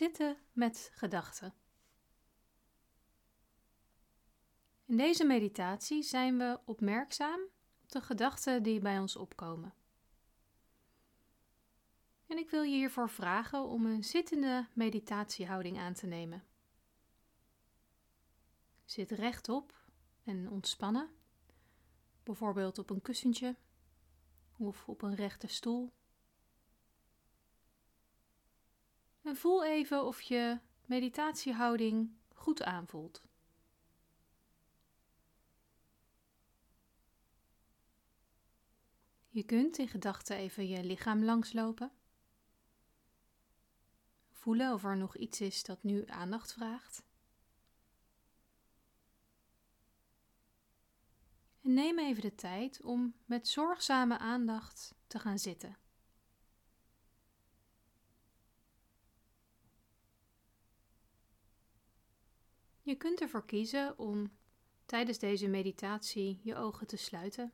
Zitten met gedachten. In deze meditatie zijn we opmerkzaam op de gedachten die bij ons opkomen. En ik wil je hiervoor vragen om een zittende meditatiehouding aan te nemen. Zit rechtop en ontspannen, bijvoorbeeld op een kussentje of op een rechte stoel. En voel even of je meditatiehouding goed aanvoelt. Je kunt in gedachten even je lichaam langslopen. Voelen of er nog iets is dat nu aandacht vraagt. En neem even de tijd om met zorgzame aandacht te gaan zitten. Je kunt ervoor kiezen om tijdens deze meditatie je ogen te sluiten.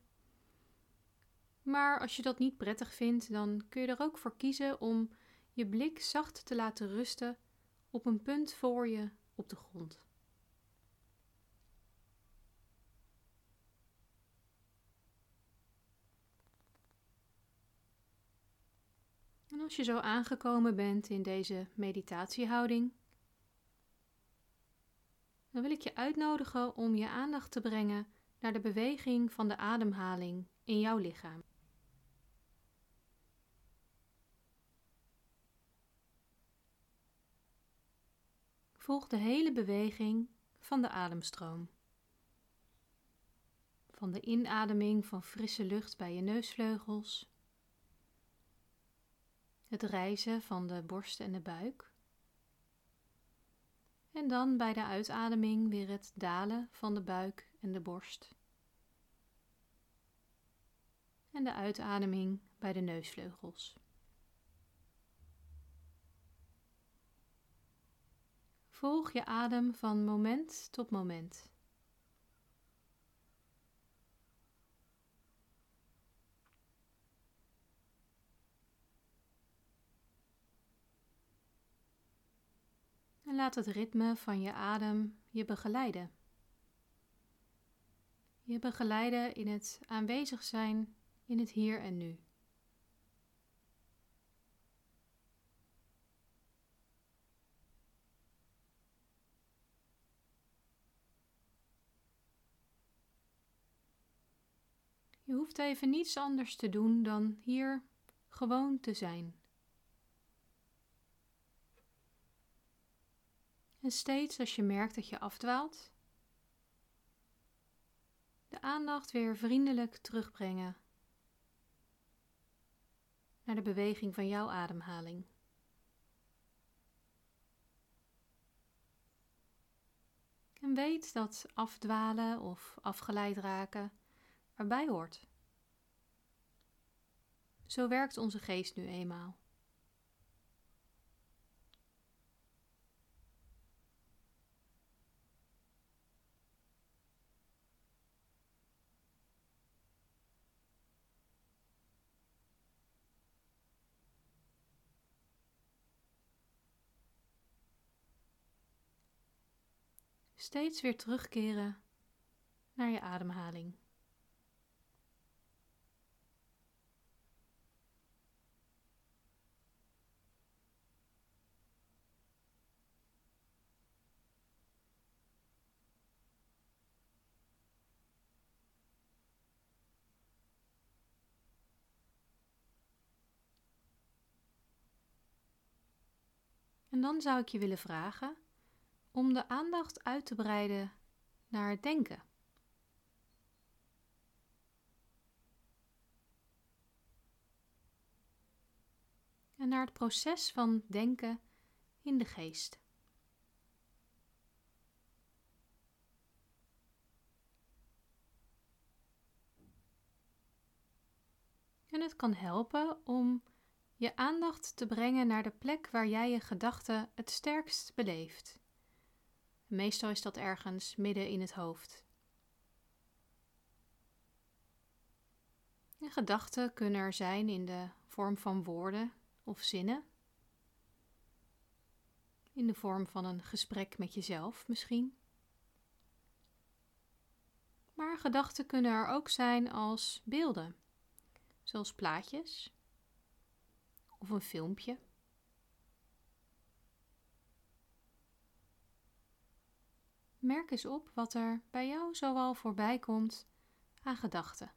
Maar als je dat niet prettig vindt, dan kun je er ook voor kiezen om je blik zacht te laten rusten op een punt voor je op de grond. En als je zo aangekomen bent in deze meditatiehouding, dan wil ik je uitnodigen om je aandacht te brengen naar de beweging van de ademhaling in jouw lichaam. Volg de hele beweging van de ademstroom. Van de inademing van frisse lucht bij je neusvleugels, het reizen van de borst en de buik. En dan bij de uitademing weer het dalen van de buik en de borst. En de uitademing bij de neusvleugels. Volg je adem van moment tot moment. Laat het ritme van je adem je begeleiden. Je begeleiden in het aanwezig zijn in het hier en nu. Je hoeft even niets anders te doen dan hier gewoon te zijn. En steeds als je merkt dat je afdwaalt, de aandacht weer vriendelijk terugbrengen naar de beweging van jouw ademhaling. En weet dat afdwalen of afgeleid raken erbij hoort. Zo werkt onze geest nu eenmaal. Steeds weer terugkeren naar je ademhaling. En dan zou ik je willen vragen om de aandacht uit te breiden naar het denken. En naar het proces van denken in de geest. En het kan helpen om je aandacht te brengen naar de plek waar jij je gedachten het sterkst beleeft. Meestal is dat ergens midden in het hoofd. En gedachten kunnen er zijn in de vorm van woorden of zinnen. in de vorm van een gesprek met jezelf misschien. Maar gedachten kunnen er ook zijn als beelden, zoals plaatjes of een filmpje. Merk eens op wat er bij jou zoal voorbij komt aan gedachten.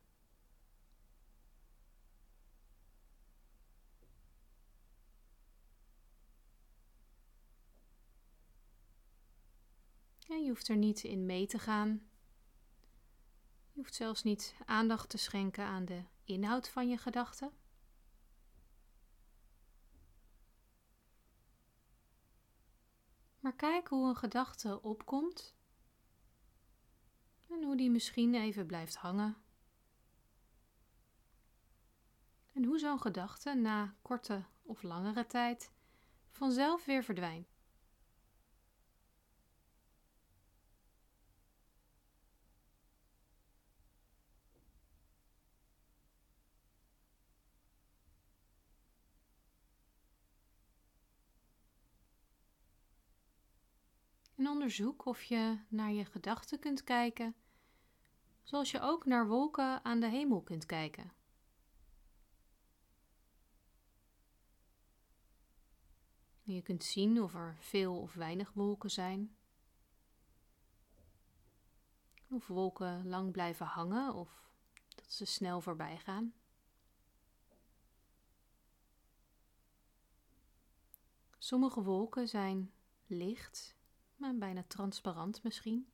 En je hoeft er niet in mee te gaan. Je hoeft zelfs niet aandacht te schenken aan de inhoud van je gedachten. Maar kijk hoe een gedachte opkomt en hoe die misschien even blijft hangen. En hoe zo'n gedachte na korte of langere tijd vanzelf weer verdwijnt. Onderzoek of je naar je gedachten kunt kijken, zoals je ook naar wolken aan de hemel kunt kijken. Je kunt zien of er veel of weinig wolken zijn. Of wolken lang blijven hangen of dat ze snel voorbij gaan. Sommige wolken zijn licht maar bijna transparant misschien.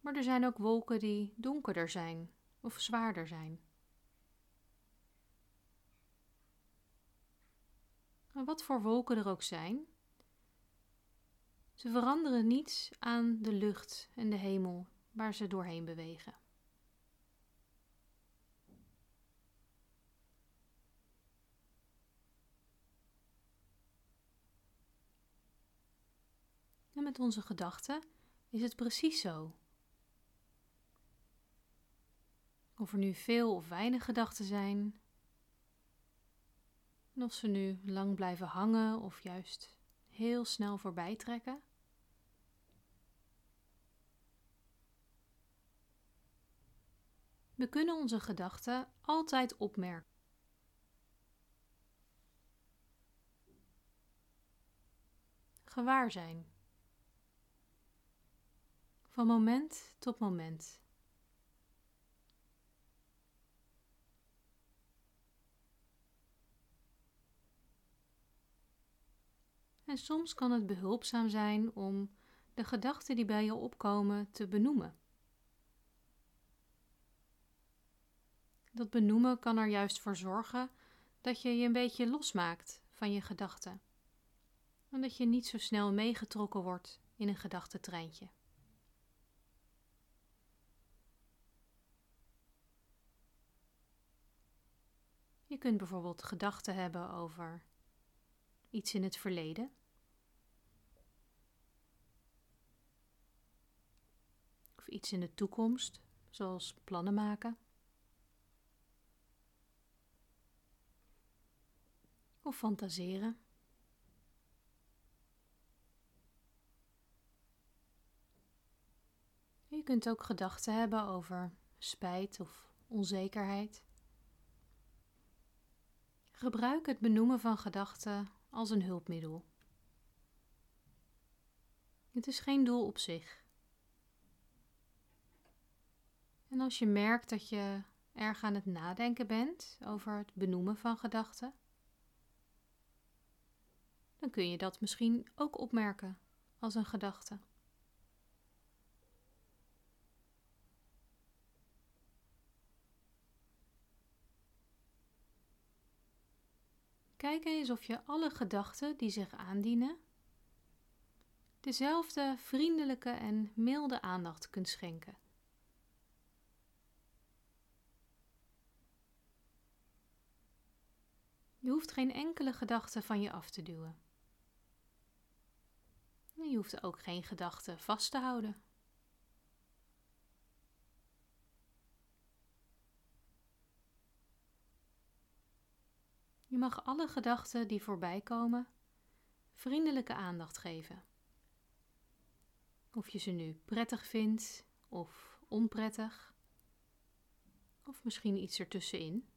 Maar er zijn ook wolken die donkerder zijn of zwaarder zijn. En wat voor wolken er ook zijn, ze veranderen niets aan de lucht en de hemel waar ze doorheen bewegen. Met onze gedachten is het precies zo. Of er nu veel of weinig gedachten zijn, en of ze nu lang blijven hangen of juist heel snel voorbij trekken. We kunnen onze gedachten altijd opmerken. Gewaar zijn van moment tot moment. En soms kan het behulpzaam zijn om de gedachten die bij je opkomen te benoemen. Dat benoemen kan er juist voor zorgen dat je je een beetje losmaakt van je gedachten. En dat je niet zo snel meegetrokken wordt in een gedachtentreintje. Je kunt bijvoorbeeld gedachten hebben over iets in het verleden. Of iets in de toekomst, zoals plannen maken. Of fantaseren. Je kunt ook gedachten hebben over spijt of onzekerheid. Gebruik het benoemen van gedachten als een hulpmiddel. Het is geen doel op zich. En als je merkt dat je erg aan het nadenken bent over het benoemen van gedachten, dan kun je dat misschien ook opmerken als een gedachte. Kijk eens of je alle gedachten die zich aandienen dezelfde vriendelijke en milde aandacht kunt schenken. Je hoeft geen enkele gedachte van je af te duwen. Je hoeft ook geen gedachte vast te houden. Je mag alle gedachten die voorbij komen vriendelijke aandacht geven. Of je ze nu prettig vindt of onprettig, of misschien iets ertussenin.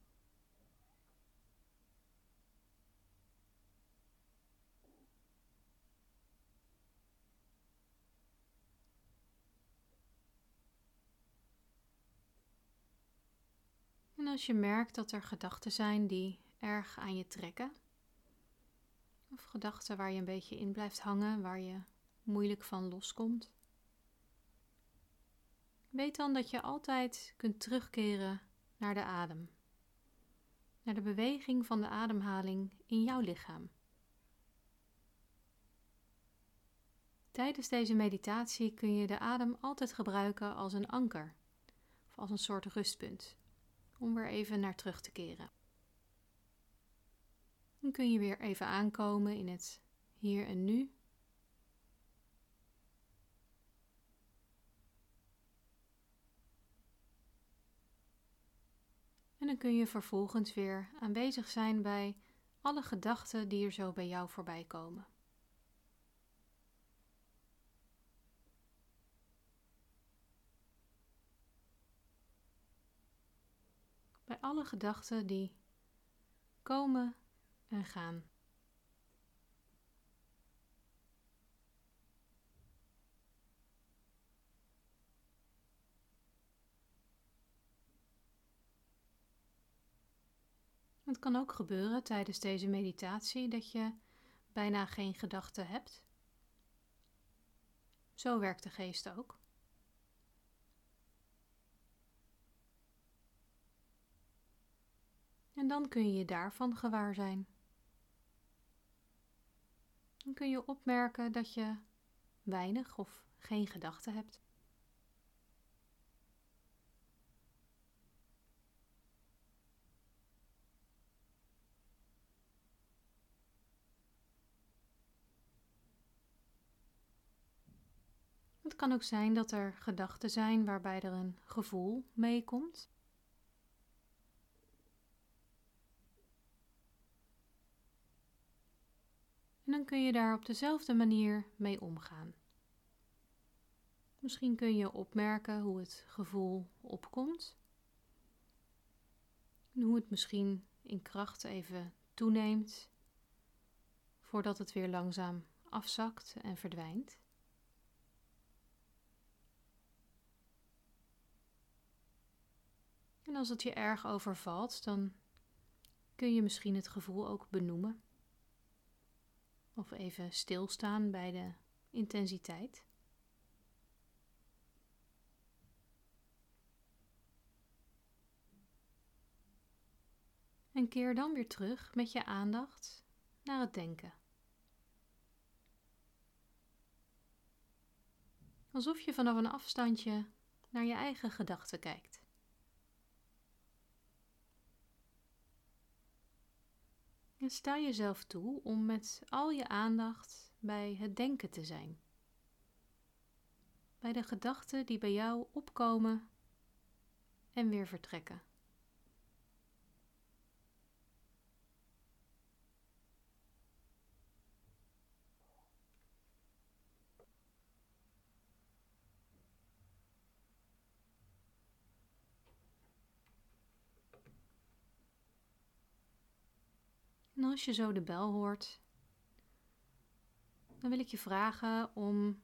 En als je merkt dat er gedachten zijn die erg aan je trekken, of gedachten waar je een beetje in blijft hangen, waar je moeilijk van loskomt, weet dan dat je altijd kunt terugkeren naar de adem, naar de beweging van de ademhaling in jouw lichaam. Tijdens deze meditatie kun je de adem altijd gebruiken als een anker of als een soort rustpunt om weer even naar terug te keren. Dan kun je weer even aankomen in het hier en nu. En dan kun je vervolgens weer aanwezig zijn bij alle gedachten die er zo bij jou voorbij komen. Bij alle gedachten die komen en gaan. Het kan ook gebeuren tijdens deze meditatie dat je bijna geen gedachten hebt. Zo werkt de geest ook. En dan kun je je daarvan gewaar zijn. Kun je opmerken dat je weinig of geen gedachten hebt. Het kan ook zijn dat er gedachten zijn waarbij er een gevoel meekomt. En dan kun je daar op dezelfde manier mee omgaan. Misschien kun je opmerken hoe het gevoel opkomt. En hoe het misschien in kracht even toeneemt voordat het weer langzaam afzakt en verdwijnt. En als het je erg overvalt, dan kun je misschien het gevoel ook benoemen. Of even stilstaan bij de intensiteit. En keer dan weer terug met je aandacht naar het denken. Alsof je vanaf een afstandje naar je eigen gedachten kijkt. Sta jezelf toe om met al je aandacht bij het denken te zijn. Bij de gedachten die bij jou opkomen en weer vertrekken. En als je zo de bel hoort, dan wil ik je vragen om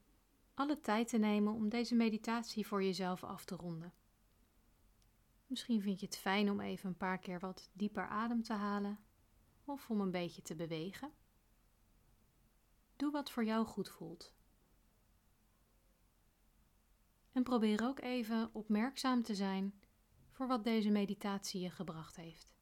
alle tijd te nemen om deze meditatie voor jezelf af te ronden. Misschien vind je het fijn om even een paar keer wat dieper adem te halen of om een beetje te bewegen. Doe wat voor jou goed voelt. En probeer ook even opmerkzaam te zijn voor wat deze meditatie je gebracht heeft.